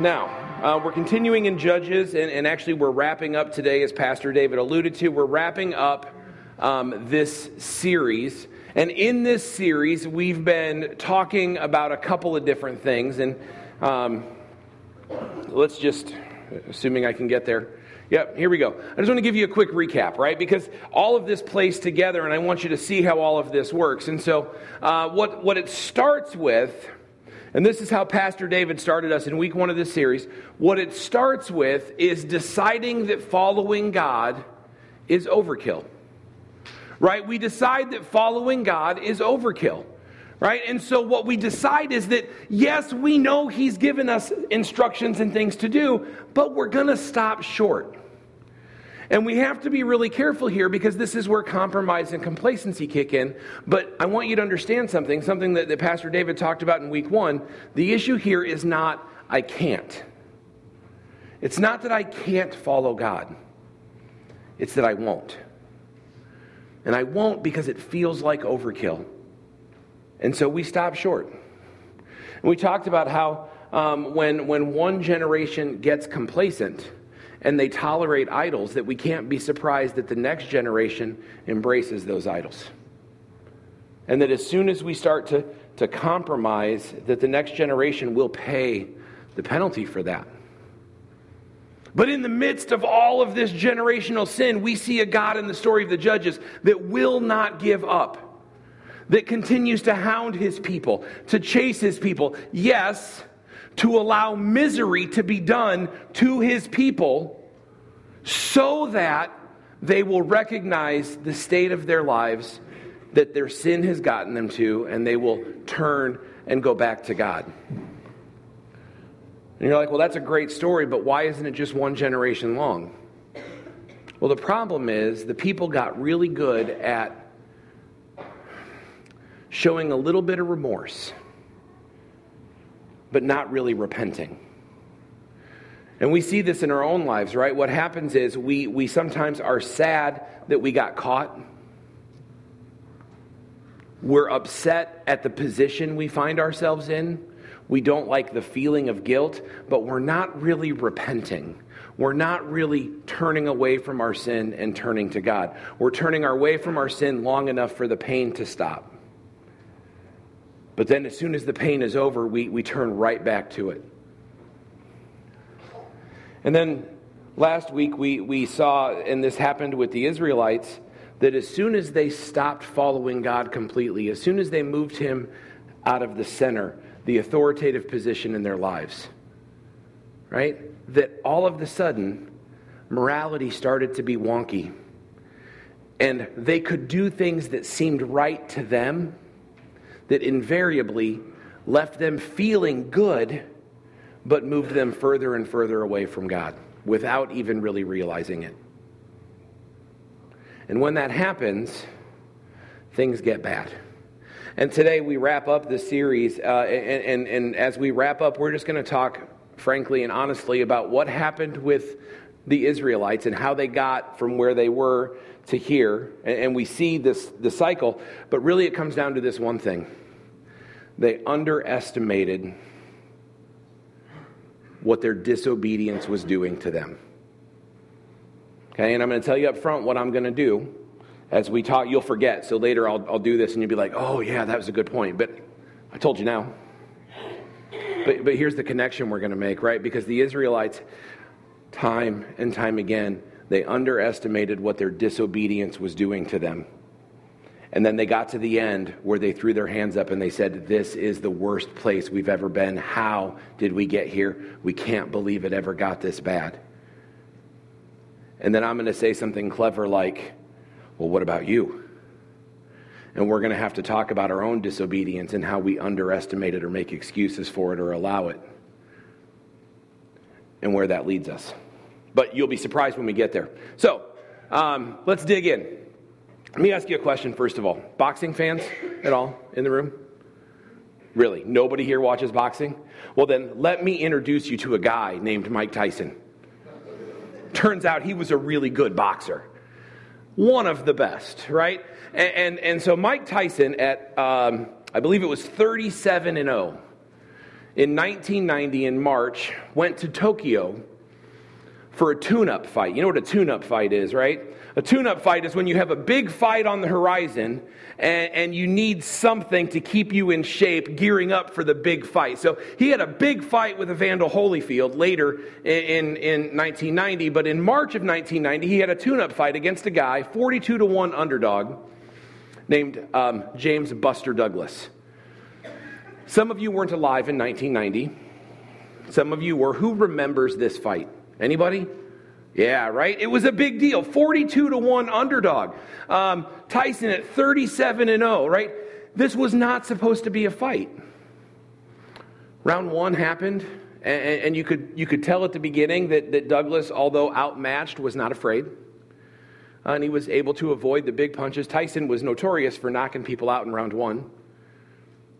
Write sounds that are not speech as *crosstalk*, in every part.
Now, uh, we're continuing in Judges, and, and, actually, we're wrapping up today, as Pastor David alluded to. We're wrapping up um, this series. And in this series, we've been talking about a couple of different things. And um, let's just, assuming I can get there. Yep, here we go. I just want to give you a quick recap, right? Because all of this plays together, and I want you to see how all of this works. And so, uh, what, what it starts with and this is how Pastor David started us in week one of this series. What it starts with is deciding that following God is overkill. Right? We decide that following God is overkill. Right? And so what we decide is that, yes, we know He's given us instructions and things to do, but we're going to stop short. And we have to be really careful here because this is where compromise and complacency kick in. But I want you to understand something, something that, that Pastor David talked about in week one. The issue here is not, I can't. It's not that I can't follow God, it's that I won't. And I won't because it feels like overkill. And so we stop short. And we talked about how um, when, when one generation gets complacent, and they tolerate idols that we can't be surprised that the next generation embraces those idols. And that as soon as we start to, to compromise, that the next generation will pay the penalty for that. But in the midst of all of this generational sin, we see a God in the story of the judges that will not give up, that continues to hound his people, to chase his people. Yes, to allow misery to be done to his people so that they will recognize the state of their lives that their sin has gotten them to and they will turn and go back to God. And you're like, well, that's a great story, but why isn't it just one generation long? Well, the problem is the people got really good at showing a little bit of remorse but not really repenting. And we see this in our own lives, right? What happens is we, we sometimes are sad that we got caught. We're upset at the position we find ourselves in. We don't like the feeling of guilt, but we're not really repenting. We're not really turning away from our sin and turning to God. We're turning our way from our sin long enough for the pain to stop. But then, as soon as the pain is over, we, we turn right back to it. And then last week, we, we saw, and this happened with the Israelites, that as soon as they stopped following God completely, as soon as they moved Him out of the center, the authoritative position in their lives, right? That all of the sudden, morality started to be wonky. And they could do things that seemed right to them that invariably left them feeling good, but moved them further and further away from God without even really realizing it. And when that happens, things get bad. And today we wrap up the series, uh, and, and, and as we wrap up, we're just going to talk frankly and honestly about what happened with the Israelites and how they got from where they were to here. And, we see this the cycle, but really it comes down to this one thing they underestimated what their disobedience was doing to them. Okay, and I'm going to tell you up front what I'm going to do. As we talk, you'll forget. So later I'll, I'll do this and you'll be like, oh, yeah, that was a good point. But I told you now. But, but here's the connection we're going to make, right? Because the Israelites, time and time again, they underestimated what their disobedience was doing to them. And then they got to the end where they threw their hands up and they said, This is the worst place we've ever been. How did we get here? We can't believe it ever got this bad. And then I'm going to say something clever like, Well, what about you? And we're going to have to talk about our own disobedience and how we underestimate it or make excuses for it or allow it and where that leads us. But you'll be surprised when we get there. So um, let's dig in. Let me ask you a question, first of all. Boxing fans at all in the room? Really? Nobody here watches boxing? Well, then let me introduce you to a guy named Mike Tyson. Turns out he was a really good boxer. One of the best, right? And, and, and so Mike Tyson, at um, I believe it was 37 and 0, in 1990 in March went to Tokyo for a tune up fight. You know what a tune up fight is, right? A tune up fight is when you have a big fight on the horizon and, and, you need something to keep you in shape, gearing up for the big fight. So he had a big fight with Evander Holyfield later in, in, in 1990, but in March of 1990, he had a tune up fight against a guy, 42 to 1 underdog, named um, James Buster Douglas. Some of you weren't alive in 1990. Some of you were. Who remembers this fight? Anybody? Yeah, right? It was a big deal. 42 to 1 underdog. Um, Tyson at 37 and 0, right? This was not supposed to be a fight. Round one happened, and, and you, could, you could tell at the beginning that, that Douglas, although outmatched, was not afraid. Uh, and he was able to avoid the big punches. Tyson was notorious for knocking people out in round one.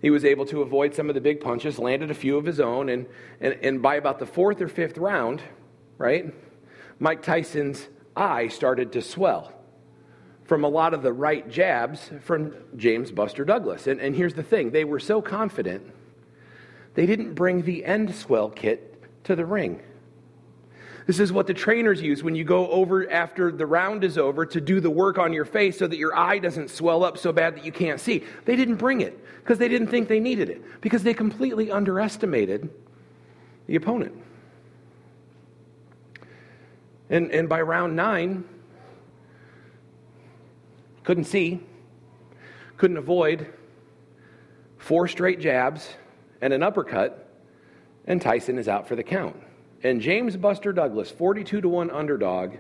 He was able to avoid some of the big punches, landed a few of his own, and, and, and by about the fourth or fifth round, right? Mike Tyson's eye started to swell from a lot of the right jabs from James Buster Douglas. And, and here's the thing they were so confident, they didn't bring the Enswell kit to the ring. This is what the trainers use when you go over after the round is over to do the work on your face so that your eye doesn't swell up so bad that you can't see. They didn't bring it because they didn't think they needed it, because they completely underestimated the opponent. And, and by round nine, couldn't see, couldn't avoid four straight jabs and an uppercut, and Tyson is out for the count. And James Buster Douglas, 42 to 1 underdog,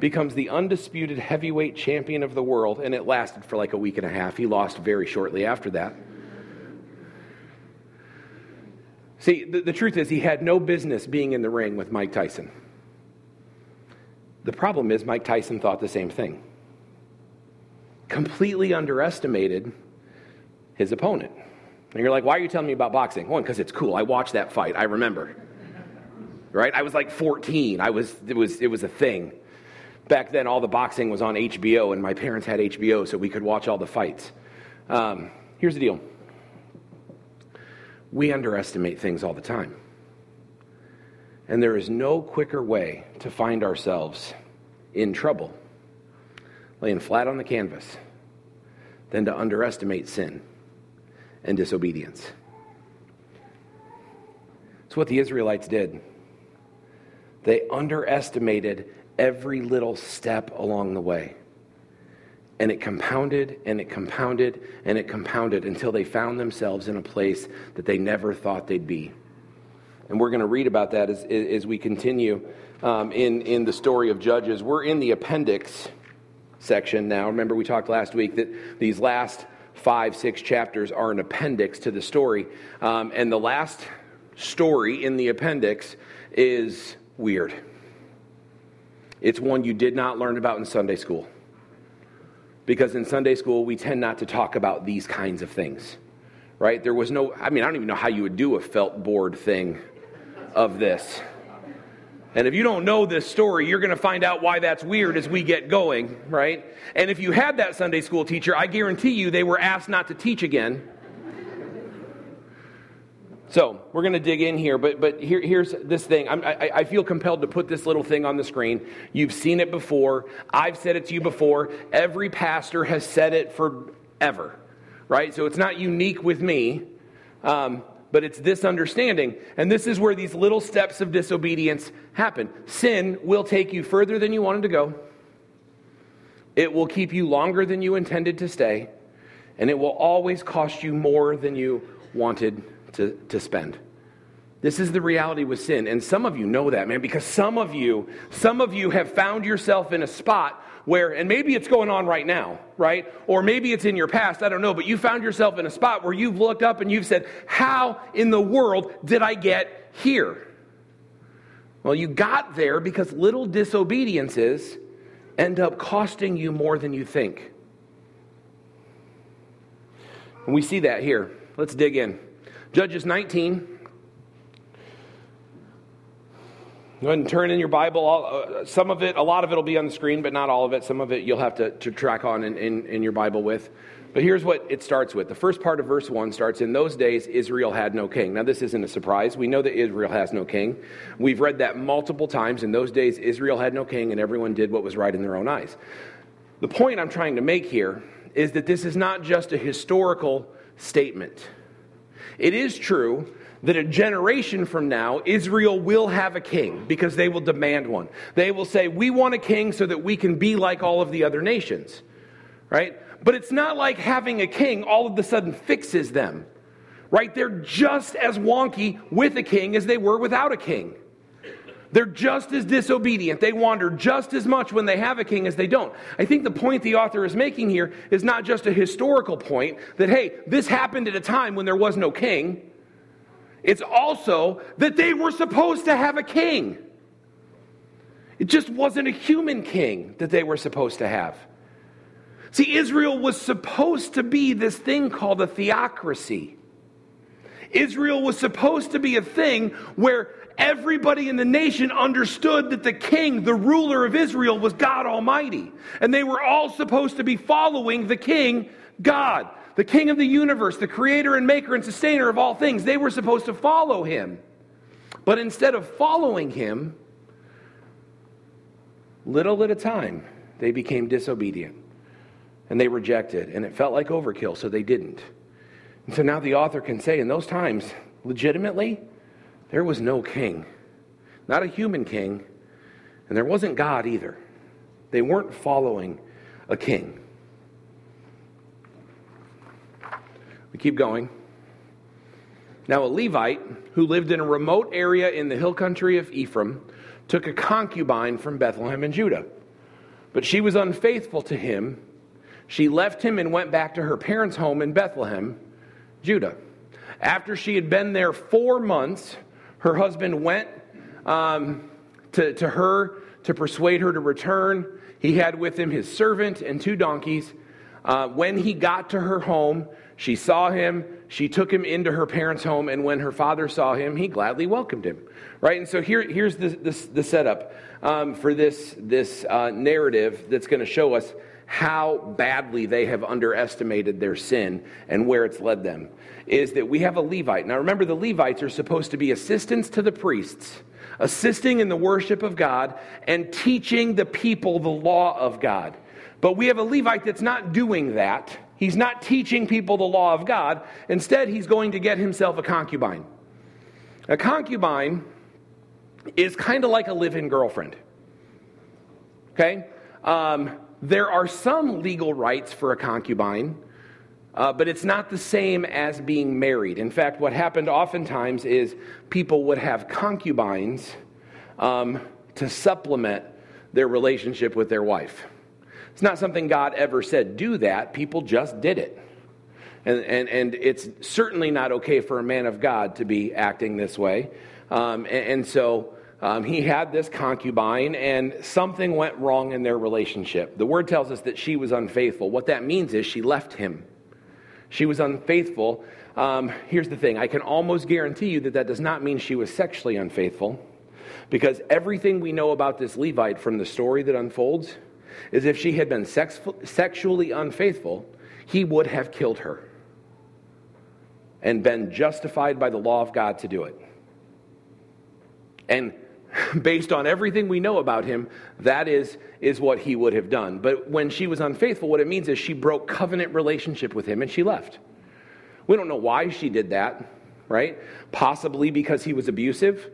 becomes the undisputed heavyweight champion of the world, and it lasted for like a week and a half. He lost very shortly after that. See, the, the truth is, he had no business being in the ring with Mike Tyson. The problem is, Mike Tyson thought the same thing. Completely underestimated his opponent. And you're like, why are you telling me about boxing? One, because it's cool. I watched that fight. I remember. Right? I was like 14. I was, it, was, it was a thing. Back then, all the boxing was on HBO, and my parents had HBO, so we could watch all the fights. Um, here's the deal we underestimate things all the time. And there is no quicker way to find ourselves in trouble, laying flat on the canvas, than to underestimate sin and disobedience. It's what the Israelites did. They underestimated every little step along the way. And it compounded and it compounded and it compounded until they found themselves in a place that they never thought they'd be. And we're going to read about that as, as we continue um, in, in the story of Judges. We're in the appendix section now. Remember, we talked last week that these last five, six chapters are an appendix to the story. Um, and the last story in the appendix is weird. It's one you did not learn about in Sunday school. Because in Sunday school, we tend not to talk about these kinds of things, right? There was no, I mean, I don't even know how you would do a felt board thing of this. And if you don't know this story, you're going to find out why that's weird as we get going, right? And if you had that Sunday school teacher, I guarantee you they were asked not to teach again. So we're going to dig in here, but, but here, here's this thing. I, I feel compelled to put this little thing on the screen. You've seen it before. I've said it to you before. Every pastor has said it forever, right? So it's not unique with me. Um, but it's this understanding. And this is where these little steps of disobedience happen. Sin will take you further than you wanted to go, it will keep you longer than you intended to stay, and it will always cost you more than you wanted to, to spend. This is the reality with sin. And some of you know that, man, because some of you, some of you have found yourself in a spot where, and maybe it's going on right now, right? Or maybe it's in your past, I don't know, but you found yourself in a spot where you've looked up and you've said, How in the world did I get here? Well, you got there because little disobediences end up costing you more than you think. And we see that here. Let's dig in. Judges 19. Go ahead and turn in your Bible. Uh, some of it, a lot of it will be on the screen, but not all of it. Some of it you'll have to, to track on in, in, in your Bible with. But here's what it starts with. The first part of verse 1 starts In those days, Israel had no king. Now, this isn't a surprise. We know that Israel has no king. We've read that multiple times. In those days, Israel had no king, and everyone did what was right in their own eyes. The point I'm trying to make here is that this is not just a historical statement. It is true that a generation from now, Israel will have a king because they will demand one. They will say, We want a king so that we can be like all of the other nations, right? But it's not like having a king all of a sudden fixes them, right? They're just as wonky with a king as they were without a king. They're just as disobedient. They wander just as much when they have a king as they don't. I think the point the author is making here is not just a historical point that, hey, this happened at a time when there was no king. It's also that they were supposed to have a king. It just wasn't a human king that they were supposed to have. See, Israel was supposed to be this thing called a theocracy. Israel was supposed to be a thing where everybody in the nation understood that the king, the ruler of Israel, was God Almighty. And they were all supposed to be following the king, God, the king of the universe, the creator and maker and sustainer of all things. They were supposed to follow him. But instead of following him, little at a time, they became disobedient and they rejected, and it felt like overkill, so they didn't. And so now the author can say, in those times, legitimately, there was no king, not a human king, and there wasn't God either. They weren't following a king. We keep going. Now, a Levite who lived in a remote area in the hill country of Ephraim took a concubine from Bethlehem in Judah. But she was unfaithful to him she left him and went back to her parents' home in Bethlehem, Judah. After she had been there four months, her husband went um, to, to her to persuade her to return. He had with him his servant and two donkeys. Uh, when he got to her home, she saw him. She took him into her parents' home, and when her father saw him, he gladly welcomed him. Right? And so here, here's the, the, the setup um, for this, this uh, narrative that's going to show us how badly they have underestimated their sin and where it's led them is that we have a Levite. Now remember, the Levites are supposed to be assistants to the priests, assisting in the worship of God and teaching the people the law of God. But we have a Levite that's not doing that. He's not teaching people the law of God. Instead, he's going to get himself a concubine. A concubine is kind of like a live in girlfriend. Okay? Um, there are some legal rights for a concubine, uh, but it's not the same as being married. In fact, what happened oftentimes is people would have concubines um, to supplement their relationship with their wife. It's not something God ever said, do that. People just did it. And, and, and it's certainly not okay for a man of God to be acting this way. Um, and, and so um, he had this concubine, and something went wrong in their relationship. The word tells us that she was unfaithful. What that means is she left him. She was unfaithful. Um, here's the thing I can almost guarantee you that that does not mean she was sexually unfaithful, because everything we know about this Levite from the story that unfolds is if she had been sex- sexually unfaithful, he would have killed her and been justified by the law of God to do it. And *laughs* based on everything we know about him, that is, is what he would have done. But when she was unfaithful, what it means is she broke covenant relationship with him and she left. We don't know why she did that, right? Possibly because he was abusive.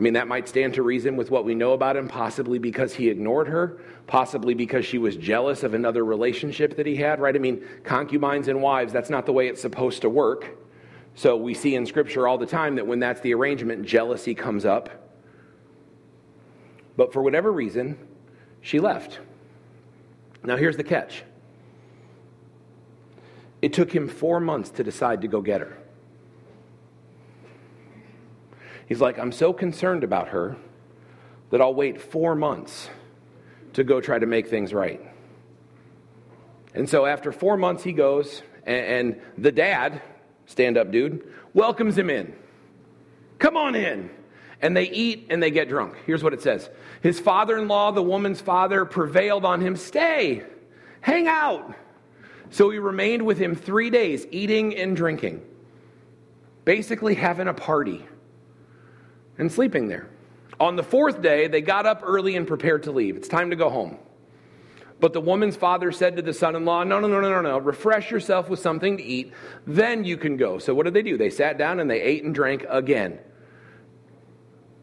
I mean, that might stand to reason with what we know about him, possibly because he ignored her, possibly because she was jealous of another relationship that he had, right? I mean, concubines and wives, that's not the way it's supposed to work. So we see in Scripture all the time that when that's the arrangement, jealousy comes up. But for whatever reason, she left. Now, here's the catch it took him four months to decide to go get her. He's like, I'm so concerned about her that I'll wait four months to go try to make things right. And so after four months, he goes, and, and the dad, stand up dude, welcomes him in. Come on in and they eat and they get drunk. Here's what it says His father in law, the woman's father, prevailed on him stay, hang out, So he remained with him three days, eating and drinking, basically having a party and sleeping there. On the fourth day, they got up early and prepared to leave. It's time to go home. But the woman's father said to the son in law, No, no, no, no, no, no. Refresh yourself with something to eat, then you can go. So what did they do? They sat down and they ate and drank again.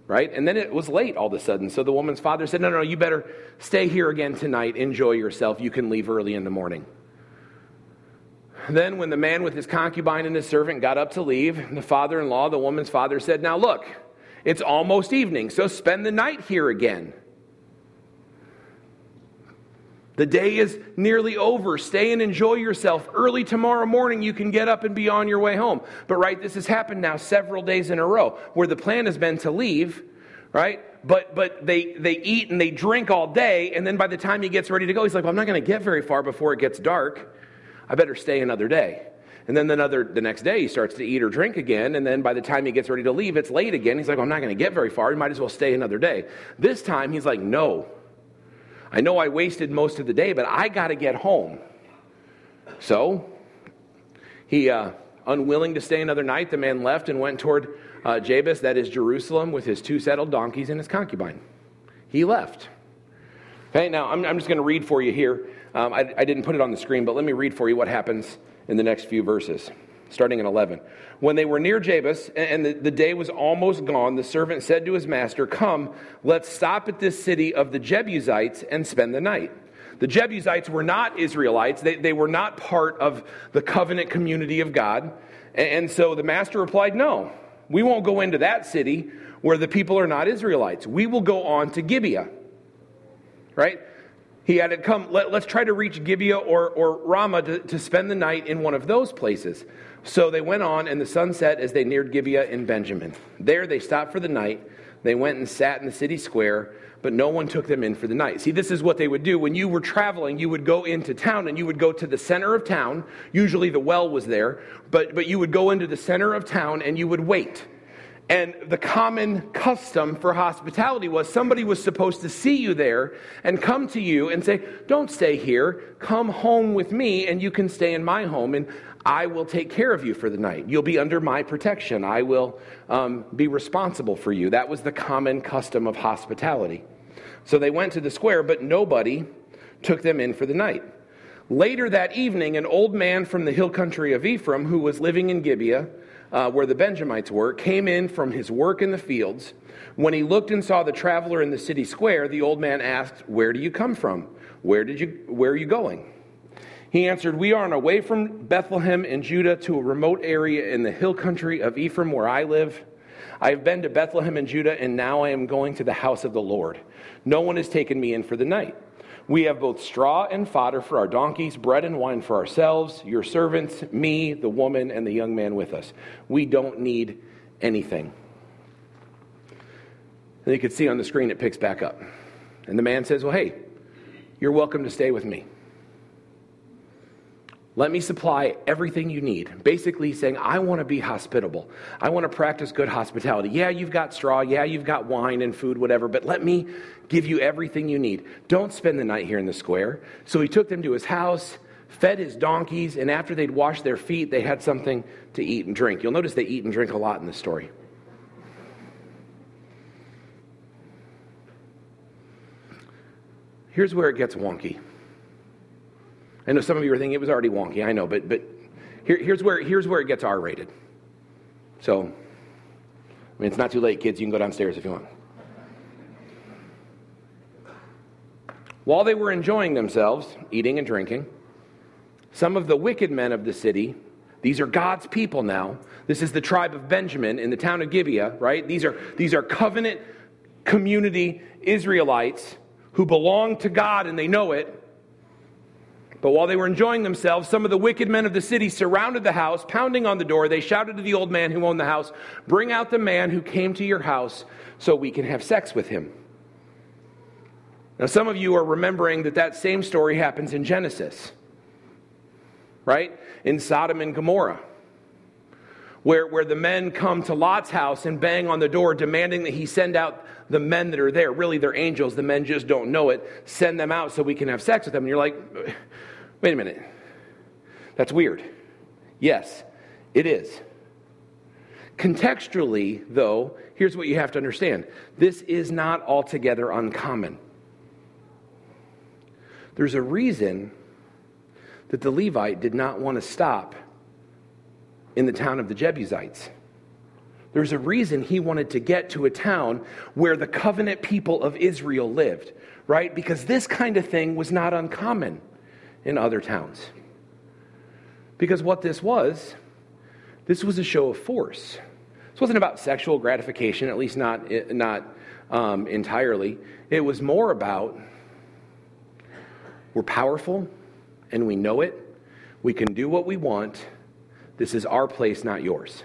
Right? And then it was late all of a sudden. So the woman's father said, No, no, no, you better stay here again tonight. Enjoy yourself. You can leave early in the morning. Then, when the man with his concubine and his servant got up to leave, the father in law, the woman's father, said, Now look, it's almost evening, so spend the night here again. The day is nearly over. Stay and enjoy yourself. Early tomorrow morning, you can get up and be on your way home. But, right, this has happened now several days in a row where the plan has been to leave, right? But, but they, they eat and they drink all day. And then by the time he gets ready to go, he's like, well, I'm not going to get very far before it gets dark. I better stay another day. And then another, the next day, he starts to eat or drink again. And then by the time he gets ready to leave, it's late again. He's like, well, I'm not going to get very far. He might as well stay another day. This time, he's like, no, I know I wasted most of the day, but I got to get home. So, he, uh, unwilling to stay another night, the man left and went toward uh, that is Jerusalem, with his two saddled donkeys and his concubine. He left. Okay, now I'm, I'm just going to read for you here. Um, I, I didn't put it on the screen, but let me read for you what happens in the next few verses starting in 11. When they were near Jebus and the, the day was almost gone, the servant said to his master, Come, let's stop at this city of the Jebusites and spend the night. The Jebusites were not Israelites, they, they were not part of the covenant community of God. And, and so the master replied, No, we won't go into that city where the people are not Israelites. We will go on to Gibeah. Right? He added, Come, let, us try to reach Gibeah or, or Ramah to, to spend the night in one of those places. So they went on, and the sun set as they neared Gibeah in Benjamin. There they stopped for the night. They went and sat in the city square, but no one took them in for the night. See, this is what they would do. When you were traveling, you would go into town and you would go to the center of town. Usually the well was there, but, but you would go into the center of town and you would wait. And the common custom for hospitality was somebody was supposed to see you there and come to you and say, Don't stay here. Come home with me, and you can stay in my home. And I will take care of you for the night. You'll be under my protection. I will um, be responsible for you. That was the common custom of hospitality. So they went to the square, but nobody took them in for the night. Later that evening, an old man from the hill country of Ephraim, who was living in Gibeah, uh, where the Benjamites were, came in from his work in the fields. When he looked and saw the traveler in the city square, the old man asked, Where do you come from? Where, did you, where are you going? He answered, We are on our way from Bethlehem in Judah to a remote area in the hill country of Ephraim where I live. I have been to Bethlehem in Judah, and now I am going to the house of the Lord. No one has taken me in for the night. We have both straw and fodder for our donkeys, bread and wine for ourselves, your servants, me, the woman, and the young man with us. We don't need anything. And you can see on the screen it picks back up. And the man says, Well, hey, you're welcome to stay with me. Let me supply everything you need. Basically, saying, I want to be hospitable. I want to practice good hospitality. Yeah, you've got straw. Yeah, you've got wine and food, whatever, but let me give you everything you need. Don't spend the night here in the square. So he took them to his house, fed his donkeys, and after they'd washed their feet, they had something to eat and drink. You'll notice they eat and drink a lot in this story. Here's where it gets wonky. I know some of you are thinking it was already wonky. I know, but but here, here's where here's where it gets R rated. So, I mean, it's not too late, kids. You can go downstairs if you want. While they were enjoying themselves, eating and drinking, some of the wicked men of the city, these are God's people now. This is the tribe of Benjamin in the town of Gibeah, right? These are, these are covenant community Israelites who belong to God and they know it. But while they were enjoying themselves, some of the wicked men of the city surrounded the house, pounding on the door. They shouted to the old man who owned the house, Bring out the man who came to your house so we can have sex with him. Now, some of you are remembering that that same story happens in Genesis, right? In Sodom and Gomorrah, where, where the men come to Lot's house and bang on the door, demanding that he send out the men that are there. Really, they're angels. The men just don't know it. Send them out so we can have sex with them. And you're like, Wait a minute. That's weird. Yes, it is. Contextually, though, here's what you have to understand this is not altogether uncommon. There's a reason that the Levite did not want to stop in the town of the Jebusites. There's a reason he wanted to get to a town where the covenant people of Israel lived, right? Because this kind of thing was not uncommon in other towns. Because what this was, this was a show of force. This wasn't about sexual gratification, at least not, not um, entirely. It was more about we're powerful and we know it. We can do what we want. This is our place, not yours.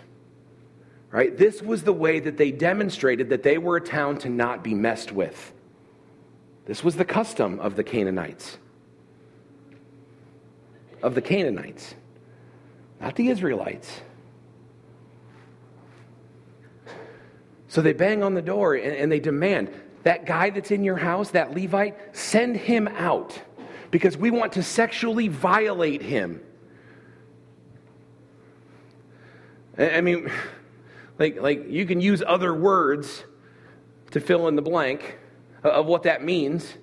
Right? This was the way that they demonstrated that they were a town to not be messed with. This was the custom of the Canaanites. Of the Canaanites, not the Israelites. So they bang on the door and, and, they demand that guy that's in your house, that Levite, send him out because we want to sexually violate him. I mean, like, like you can use other words to fill in the blank of what that means,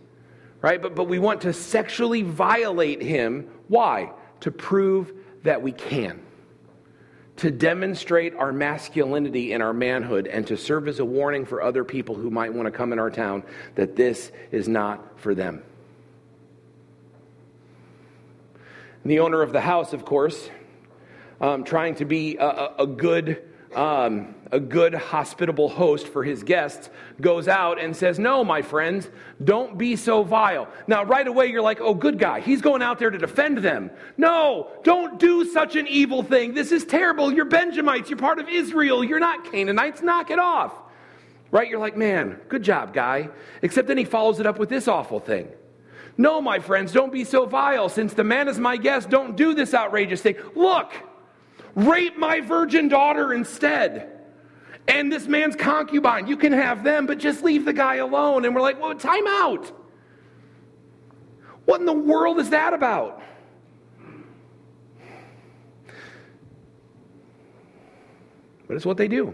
right? But, but we want to sexually violate him. Why? To prove that we can. To demonstrate our masculinity and our manhood, and to serve as a warning for other people who might want to come in our town that this is not for them. And the owner of the house, of course, um, trying to be a, a good um, a good hospitable host for his guests goes out and says, No, my friends, don't be so vile. Now, right away, you're like, Oh, good guy. He's going out there to defend them. No, don't do such an evil thing. This is terrible. You're Benjamites. You're part of Israel. You're not Canaanites. Knock it off. Right? You're like, Man, good job, guy. Except then he follows it up with this awful thing. No, my friends, don't be so vile. Since the man is my guest, don't do this outrageous thing. Look, Rape my virgin daughter instead. And this man's concubine, you can have them, but just leave the guy alone. And we're like, well, time out. What in the world is that about? But it's what they do.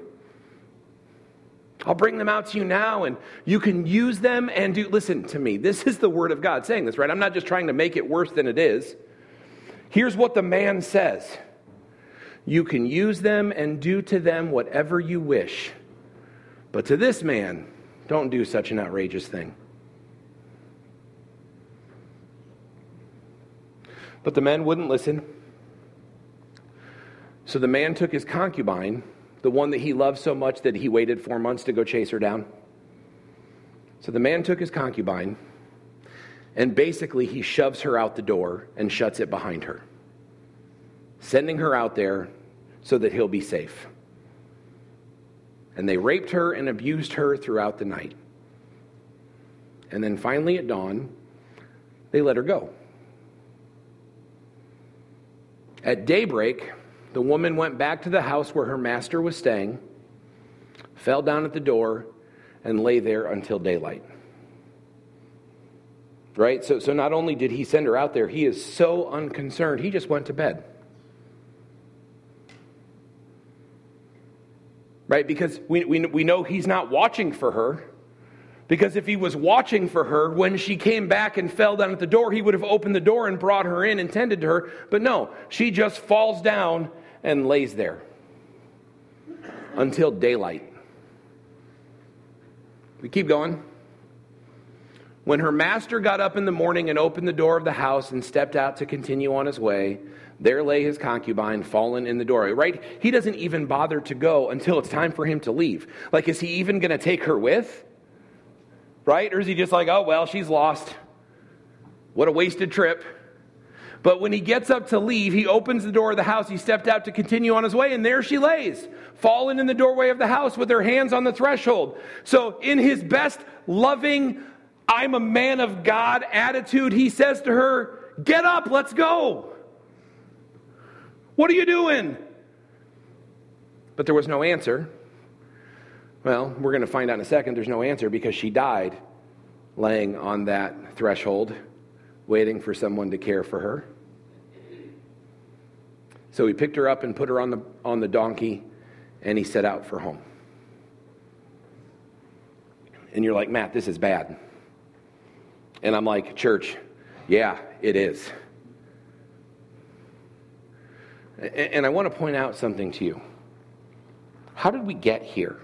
I'll bring them out to you now, and you can use them and do. Listen to me. This is the word of God saying this, right? I'm not just trying to make it worse than it is. Here's what the man says you can use them and do to them whatever you wish. But to this man, don't do such an outrageous thing. But the man wouldn't listen. So the man took his concubine, the one that he loved so much that he waited four months to go chase her down. So the man took his concubine, and basically he shoves her out the door and shuts it behind her sending her out there so that he'll be safe. And they raped her and abused her throughout the night. And then finally at dawn, they let her go. At daybreak, the woman went back to the house where her master was staying, fell down at the door, and lay there until daylight. Right? So, so not only did he send her out there, he is so unconcerned, he just went to bed. Right? Because we, we, we know he's not watching for her. Because if he was watching for her, when she came back and fell down at the door, he would have opened the door and brought her in and tended to her. But no, she just falls down and lays there until daylight. We keep going. When her master got up in the morning and opened the door of the house and stepped out to continue on his way, there lay his concubine fallen in the doorway, right? He doesn't even bother to go until it's time for him to leave. Like, is he even going to take her with? Right? Or is he just like, oh, well, she's lost. What a wasted trip. But when he gets up to leave, he opens the door of the house. He stepped out to continue on his way, and there she lays, fallen in the doorway of the house with her hands on the threshold. So, in his best loving, I'm a man of God attitude, he says to her, Get up, let's go. What are you doing? But there was no answer. Well, we're going to find out in a second there's no answer because she died laying on that threshold, waiting for someone to care for her. So he picked her up and put her on the, on the donkey, and he set out for home. And you're like, Matt, this is bad. And I'm like, church, yeah, it is. And I want to point out something to you. How did we get here?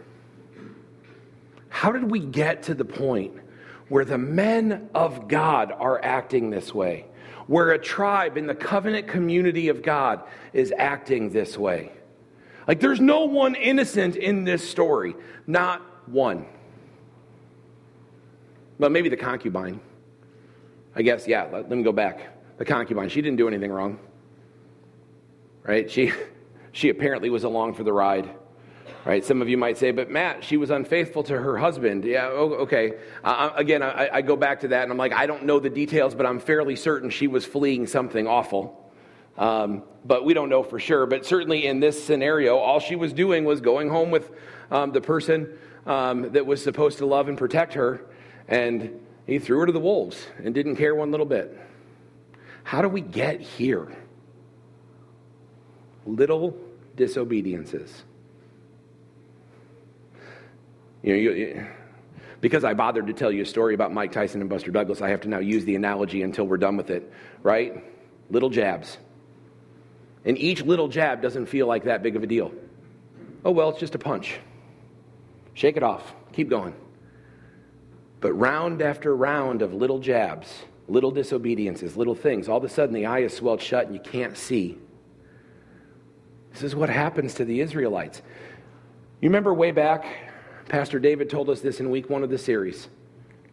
How did we get to the point where the men of God are acting this way? Where a tribe in the covenant community of God is acting this way? Like, there's no one innocent in this story, not one. Well, maybe the concubine. I guess, yeah, let, let me go back. The concubine, she didn't do anything wrong. Right? She, she apparently was along for the ride. Right? Some of you might say, but Matt, she was unfaithful to her husband. Yeah, okay. Uh, again, I, I go back to that and I'm like, I don't know the details, but I'm fairly certain she was fleeing something awful. Um, but we don't know for sure. But certainly in this scenario, all she was doing was going home with um, the person um, that was supposed to love and protect her, and he threw her to the wolves and didn't care one little bit. How do we get here? Little disobediences. You know, you, because I bothered to tell you a story about Mike Tyson and Buster Douglas, I have to now use the analogy until we're done with it, right? Little jabs. And each little jab doesn't feel like that big of a deal. Oh, well, it's just a punch. Shake it off. Keep going. But round after round of little jabs, little disobediences, little things, all of a sudden the eye is swelled shut and you can't see. This is what happens to the Israelites. You remember way back, Pastor David told us this in week one of the series,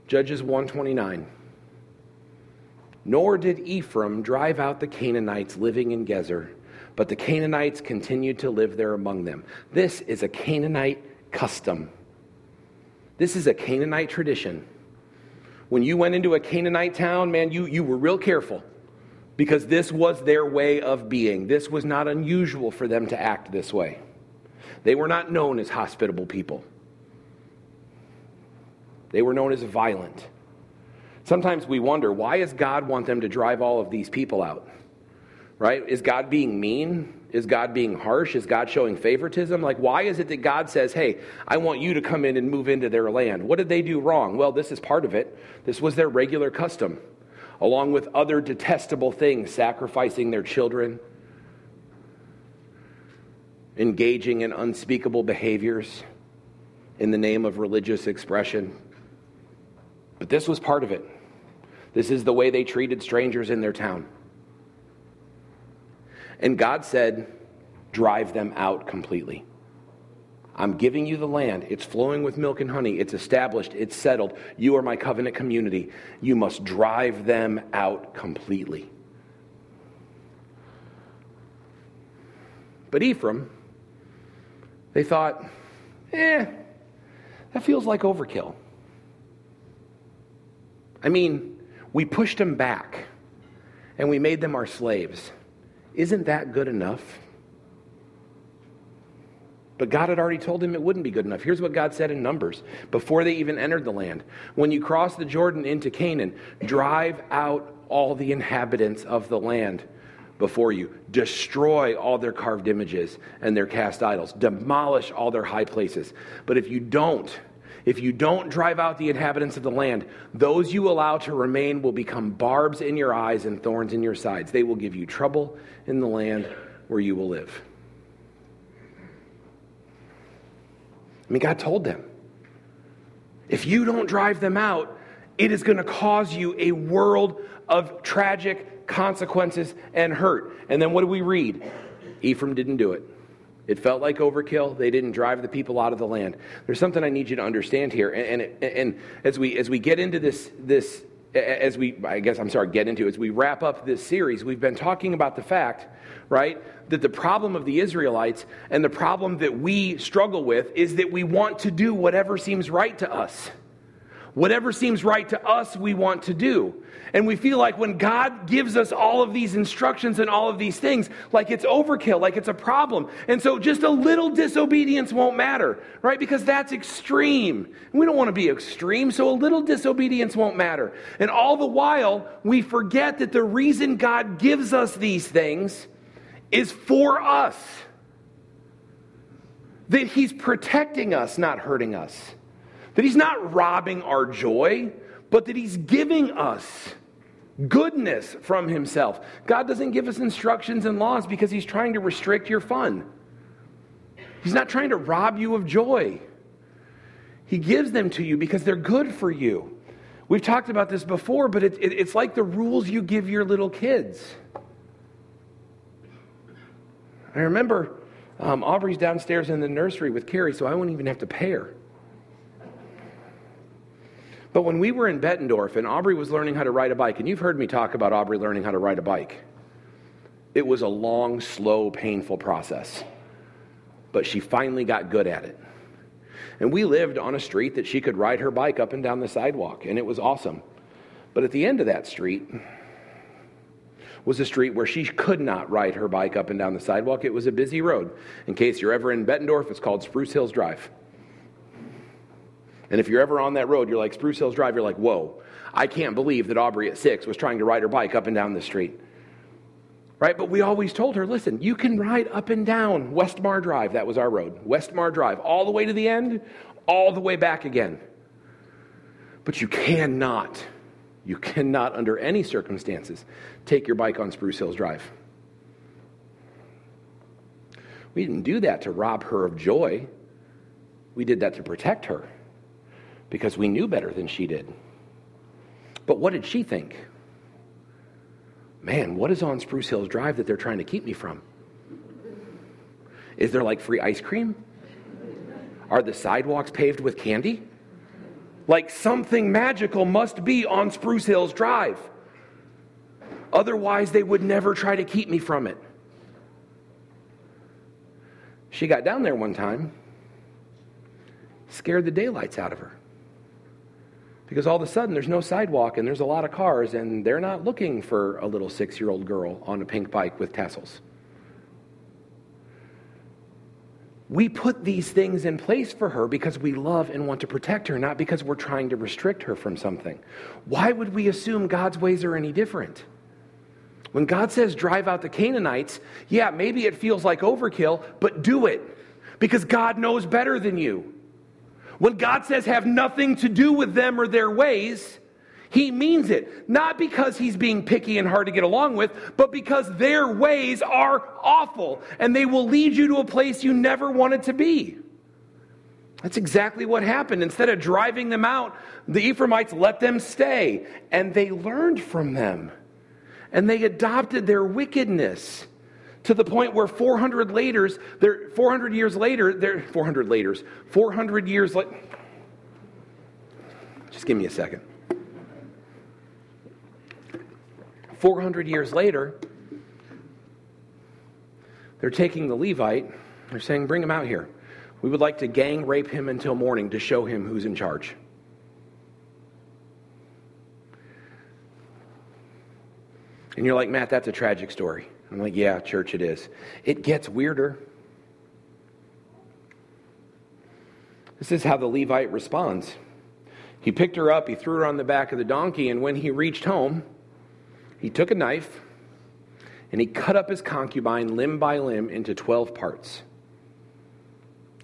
Judges 129. Nor did Ephraim drive out the Canaanites living in Gezer, but the Canaanites continued to live there among them. This is a Canaanite custom. This is a Canaanite tradition. When you went into a Canaanite town, man, you, you were real careful because this was their way of being. This was not unusual for them to act this way. They were not known as hospitable people, they were known as violent. Sometimes we wonder why does God want them to drive all of these people out? Right? Is God being mean? Is God being harsh? Is God showing favoritism? Like, why is it that God says, hey, I want you to come in and move into their land? What did they do wrong? Well, this is part of it. This was their regular custom, along with other detestable things, sacrificing their children, engaging in unspeakable behaviors in the name of religious expression. But this was part of it. This is the way they treated strangers in their town. And God said, drive them out completely. I'm giving you the land. It's flowing with milk and honey. It's established. It's settled. You are my covenant community. You must drive them out completely. But Ephraim, they thought, eh, that feels like overkill. I mean, we pushed them back and we made them our slaves. Isn't that good enough? But God had already told him it wouldn't be good enough. Here's what God said in Numbers before they even entered the land When you cross the Jordan into Canaan, drive out all the inhabitants of the land before you, destroy all their carved images and their cast idols, demolish all their high places. But if you don't, if you don't drive out the inhabitants of the land, those you allow to remain will become barbs in your eyes and thorns in your sides. They will give you trouble in the land where you will live. I mean, God told them if you don't drive them out, it is going to cause you a world of tragic consequences and hurt. And then what do we read? Ephraim didn't do it. It felt like overkill. They didn't drive the people out of the land. There's something I need you to understand here. And, and, and as, we, as we get into this, this, as we, I guess I'm sorry, get into, as we wrap up this series, we've been talking about the fact, right, that the problem of the Israelites and the problem that we struggle with is that we want to do whatever seems right to us. Whatever seems right to us, we want to do. And we feel like when God gives us all of these instructions and all of these things, like it's overkill, like it's a problem. And so just a little disobedience won't matter, right? Because that's extreme. We don't want to be extreme, so a little disobedience won't matter. And all the while, we forget that the reason God gives us these things is for us. That He's protecting us, not hurting us. That He's not robbing our joy, but that He's giving us goodness from Himself. God doesn't give us instructions and laws because He's trying to restrict your fun. He's not trying to rob you of joy. He gives them to you because they're good for you. We've talked about this before, but it, it, it's like the rules you give your little kids. I remember um, Aubrey's downstairs in the nursery with Carrie, so I won't even have to pay her. But when we were in Bettendorf and Aubrey was learning how to ride a bike, and you've heard me talk about Aubrey learning how to ride a bike, it was a long, slow, painful process. But she finally got good at it. And we lived on a street that she could ride her bike up and down the sidewalk, and it was awesome. But at the end of that street was a street where she could not ride her bike up and down the sidewalk. It was a busy road. In case you're ever in Bettendorf, it's called Spruce Hills Drive. And if you're ever on that road, you're like Spruce Hills Drive, you're like, whoa, I can't believe that Aubrey at six was trying to ride her bike up and down the street. Right? But we always told her, listen, you can ride up and down Westmar Drive. That was our road. Westmar Drive, all the way to the end, all the way back again. But you cannot, you cannot, under any circumstances, take your bike on Spruce Hills Drive. We didn't do that to rob her of joy. We did that to protect her because we knew better than she did. But what did she think? man, what is on Spruce Hills Drive that they're trying to keep me from? Is there like free ice cream? Are the sidewalks paved with candy? Like something magical must be on Spruce Hills Drive. Otherwise, they would never try to keep me from it. She got down there one time, scared the daylights out of her. Because all of a sudden there's no sidewalk and there's a lot of cars, and they're not looking for a little six year old girl on a pink bike with tassels. We put these things in place for her because we love and want to protect her, not because we're trying to restrict her from something. Why would we assume God's ways are any different? When God says drive out the Canaanites, yeah, maybe it feels like overkill, but do it because God knows better than you. When God says have nothing to do with them or their ways, he means it. Not because he's being picky and hard to get along with, but because their ways are awful and they will lead you to a place you never wanted to be. That's exactly what happened. Instead of driving them out, the Ephraimites let them stay and they learned from them and they adopted their wickedness to the point where 400 later, 400 years later, they're 400 later, 400 years later. Just give me a second. 400 years later, they're taking the Levite, they're saying, Bring him out here. We would like to gang rape him until morning to show him who's in charge. And you're like, Matt, that's a tragic story. I'm like, yeah, church, it is. It gets weirder. This is how the Levite responds. He picked her up, he threw her on the back of the donkey, and when he reached home, he took a knife and he cut up his concubine limb by limb into 12 parts.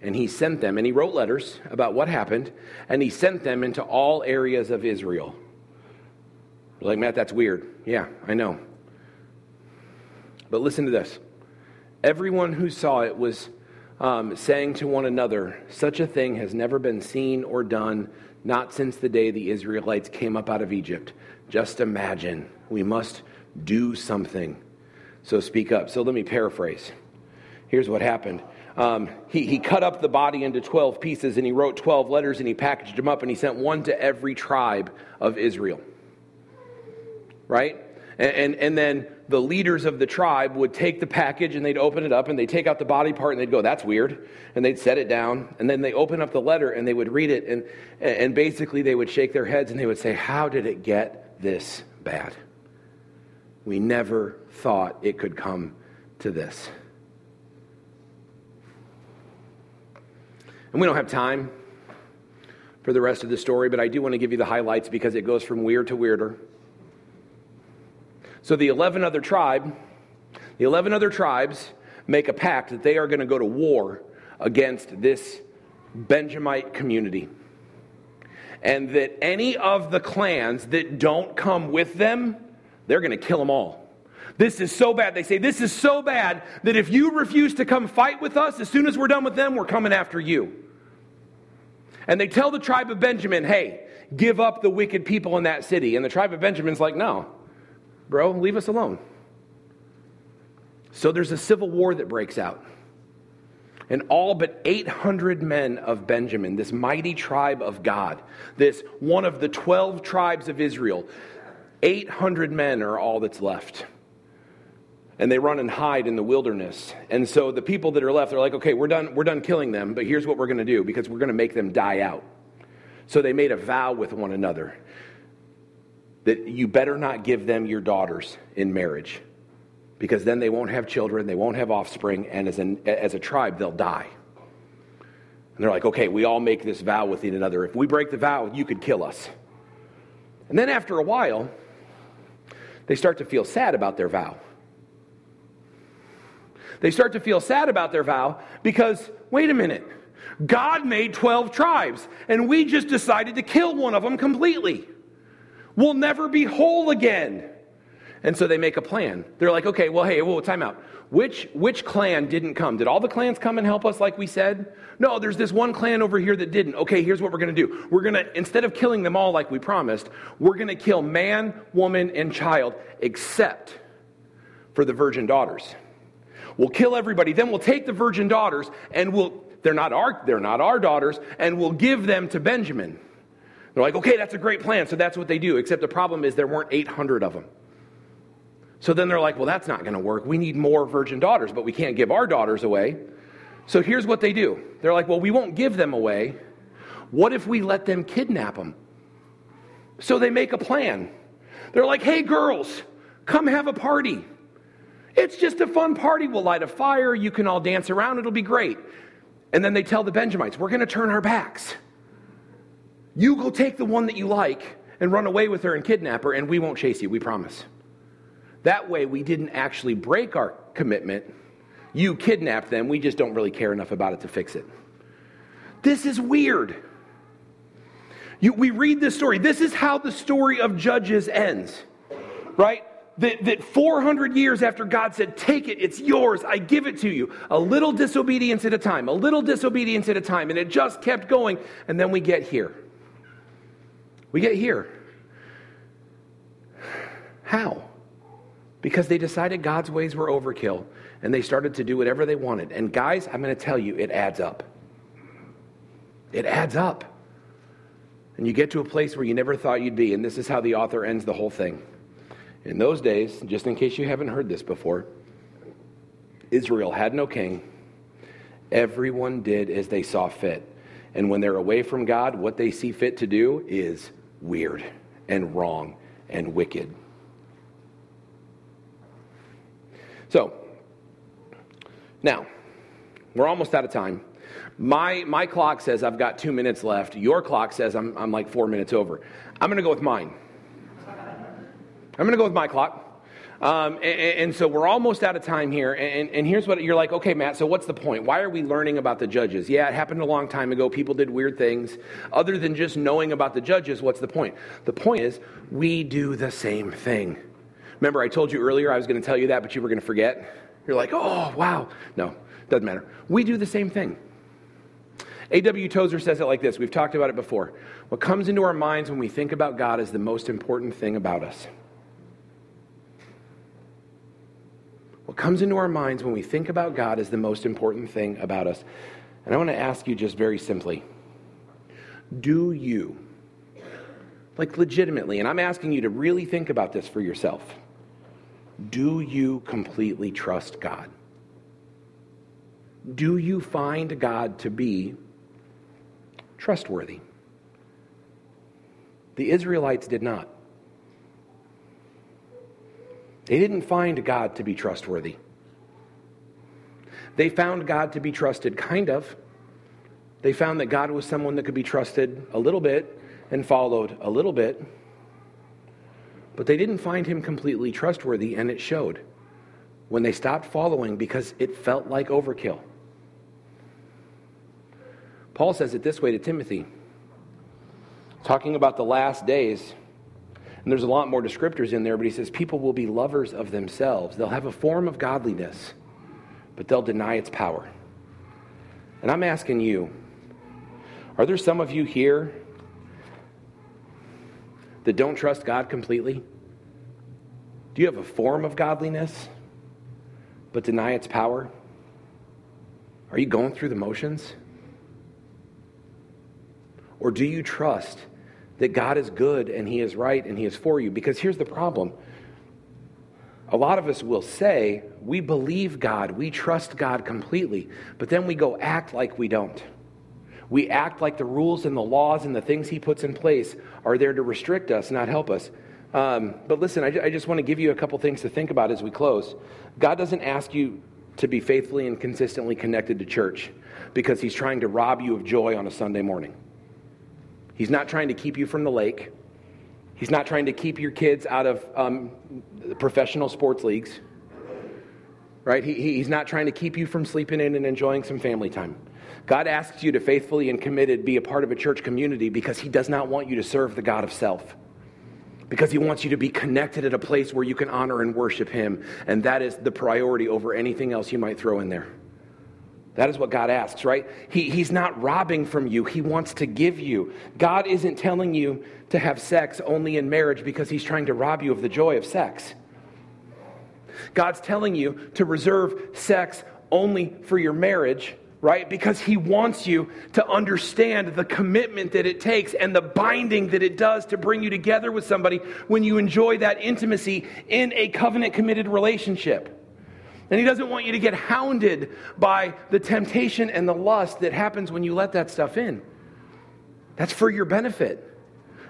And he sent them, and he wrote letters about what happened, and he sent them into all areas of Israel. like, Matt, that's weird. Yeah, I know. But listen to this everyone who saw it was um, saying to one another, Such a thing has never been seen or done, not since the day the Israelites came up out of Egypt. Just imagine. We must do something. So speak up. So let me paraphrase. Here's what happened. Um, he, he cut up the body into 12 pieces and he wrote 12 letters and he packaged them up and he sent one to every tribe of Israel. Right? And, and, and then the leaders of the tribe would take the package and they'd open it up and they'd take out the body part and they'd go, that's weird. And they'd set it down. And then they open up the letter and they would read it. And, and basically they would shake their heads and they would say, How did it get this bad? We never thought it could come to this. And we don't have time for the rest of the story, but I do want to give you the highlights because it goes from weird to weirder. So the 11 other tribe, The 11 other tribes make a pact that they are going to go to war against this Benjamite community. And that any of the clans that don't come with them, they're going to kill them all. This is so bad. They say, This is so bad that if you refuse to come fight with us, as soon as we're done with them, we're coming after you. And they tell the tribe of Benjamin, Hey, give up the wicked people in that city. And the tribe of Benjamin's like, No, bro, leave us alone. So there's a civil war that breaks out. And all but 800 men of Benjamin, this mighty tribe of God, this one of the 12 tribes of Israel, 800 men are all that's left and they run and hide in the wilderness. And so the people that are left, they're like, okay, we're done, we're done killing them, but here's what we're going to do because we're going to make them die out. So they made a vow with one another that you better not give them your daughters in marriage because then they won't have children, they won't have offspring, and as, an, as a tribe, they'll die. And they're like, okay, we all make this vow with one another. If we break the vow, you could kill us. And then after a while, they start to feel sad about their vow. They start to feel sad about their vow because, wait a minute, God made 12 tribes, and we just decided to kill one of them completely. We'll never be whole again. And so they make a plan. They're like, okay, well, hey, whoa, time out. Which, which clan didn't come? Did all the clans come and help us like we said? No, there's this one clan over here that didn't. Okay, here's what we're going to do. We're going to, instead of killing them all like we promised, we're going to kill man, woman, and child, except for the virgin daughters. We'll kill everybody. Then we'll take the virgin daughters and we'll, they're not our, they're not our daughters, and we'll give them to Benjamin. They're like, okay, that's a great plan. So that's what they do. Except the problem is there weren't 800 of them. So then they're like, well, that's not going to work. We need more virgin daughters, but we can't give our daughters away. So here's what they do they're like, well, we won't give them away. What if we let them kidnap them? So they make a plan. They're like, hey, girls, come have a party. It's just a fun party. We'll light a fire. You can all dance around. It'll be great. And then they tell the Benjamites, We're going to turn our backs. You go take the one that you like and run away with her and kidnap her, and we won't chase you. We promise. That way, we didn't actually break our commitment. You kidnapped them. We just don't really care enough about it to fix it. This is weird. You, we read this story. This is how the story of Judges ends, right? that, that 400 years after God said, Take it, it's yours, I give it to you, a little disobedience at a time, a little disobedience at a time, and it just kept going, and then we get here. We get here. How? Because they decided God's ways were overkill, and they started to do whatever they wanted. And guys, I'm going to tell you, it adds up. It adds up. And you get to a place where you never thought you'd be, and this is how the author ends the whole thing. In those days, just in case you haven't heard this before, Israel had no king. Everyone did as they saw fit. And when they're away from God, what they see fit to do is weird and wrong and wicked. So, now, we're almost out of time. My, my clock says I've got two minutes left. Your clock says I'm, I'm like four minutes over. I'm going to go with mine. I'm going to go with my clock. Um, and, and, so we're almost out of time here. And, and, here's what you're like, okay, Matt, so what's the point? Why are we learning about the judges? Yeah, it happened a long time ago. People did weird things. Other than just knowing about the judges, what's the point? The point is, we do the same thing. Remember, I told you earlier I was going to tell you that, but you were going to forget? You're like, oh, wow. No, doesn't matter. We do the same thing. A.W. Tozer says it like this. We've talked about it before. What comes into our minds when we think about God is the most important thing about us. What comes into our minds when we think about God is the most important thing about us. And I want to ask you just very simply do you, like legitimately, and I'm asking you to really think about this for yourself, do you completely trust God? Do you find God to be trustworthy? The Israelites did not. They didn't find God to be trustworthy. They found God to be trusted, kind of. They found that God was someone that could be trusted a little bit and followed a little bit. But they didn't find him completely trustworthy, and it showed when they stopped following because it felt like overkill. Paul says it this way to Timothy, talking about the last days. And there's a lot more descriptors in there, but he says people will be lovers of themselves. They'll have a form of godliness, but they'll deny its power. And I'm asking you, are there some of you here that don't trust God completely? Do you have a form of godliness, but deny its power? Are you going through the motions? Or do you trust that God is good and He is right and He is for you? Because here's the problem. A lot of us will say, we believe God, we trust God completely, but then we go act like we don't. We act like the rules and the laws and the things He puts in place are there to restrict us, not help us. Um, but listen, I, I just want to give you a couple things to think about as we close. God doesn't ask you to be faithfully and consistently connected to church because He's trying to rob you of joy on a Sunday morning. He's not trying to keep you from the lake. He's not trying to keep your kids out of um, professional sports leagues. Right? He, he's not trying to keep you from sleeping in and enjoying some family time. God asks you to faithfully and committed be a part of a church community because He does not want you to serve the God of self. Because He wants you to be connected at a place where you can honor and worship Him. And that is the priority over anything else you might throw in there. That is what God asks, right? He, he's not robbing from you, He wants to give you. God isn't telling you to have sex only in marriage because He's trying to rob you of the joy of sex. God's telling you to reserve sex only for your marriage, right? Because He wants you to understand the commitment that it takes and the binding that it does to bring you together with somebody when you enjoy that intimacy in a covenant committed relationship. And he doesn't want you to get hounded by the temptation and the lust that happens when you let that stuff in. That's for your benefit.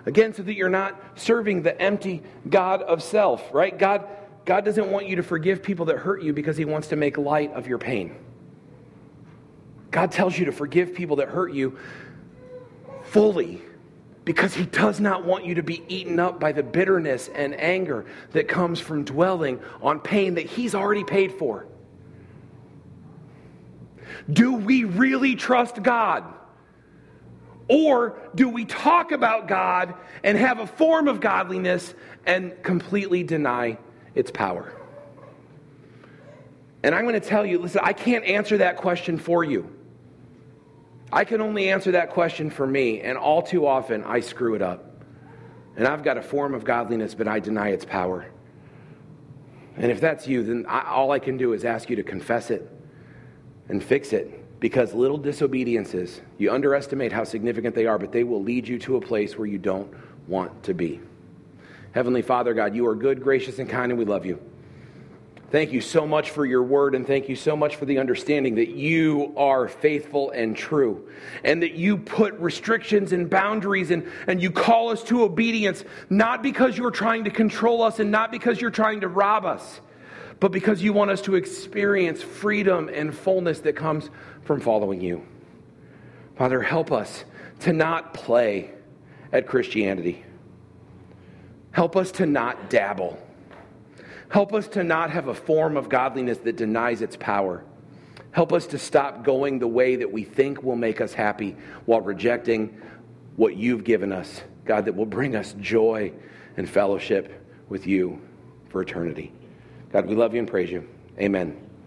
Again, so that you're not serving the empty God of self, right? God, God doesn't want you to forgive people that hurt you because he wants to make light of your pain. God tells you to forgive people that hurt you fully because he does not want you to be eaten up by the bitterness and anger that comes from dwelling on pain that he's already paid for. Do we really trust God? Or do we talk about God and have a form of godliness and completely deny its power? And I'm going to tell you listen, I can't answer that question for you. I can only answer that question for me, and all too often I screw it up. And I've got a form of godliness, but I deny its power. And if that's you, then I, all I can do is ask you to confess it and fix it. Because little disobediences, you underestimate how significant they are, but they will lead you to a place where you don't want to be. Heavenly Father, God, you are good, gracious, and kind, and we love you. Thank you so much for your word, and thank you so much for the understanding that you are faithful and true, and that you put restrictions and boundaries and, and you call us to obedience, not because you're trying to control us and not because you're trying to rob us, but because you want us to experience freedom and fullness that comes from following you. Father, help us to not play at Christianity. Help us to not dabble. Help us to not have a form of godliness that denies its power. Help us to stop going the way that we think will make us happy while rejecting what you've given us, God, that will bring us joy and fellowship with you for eternity. God, we love you and praise you. Amen.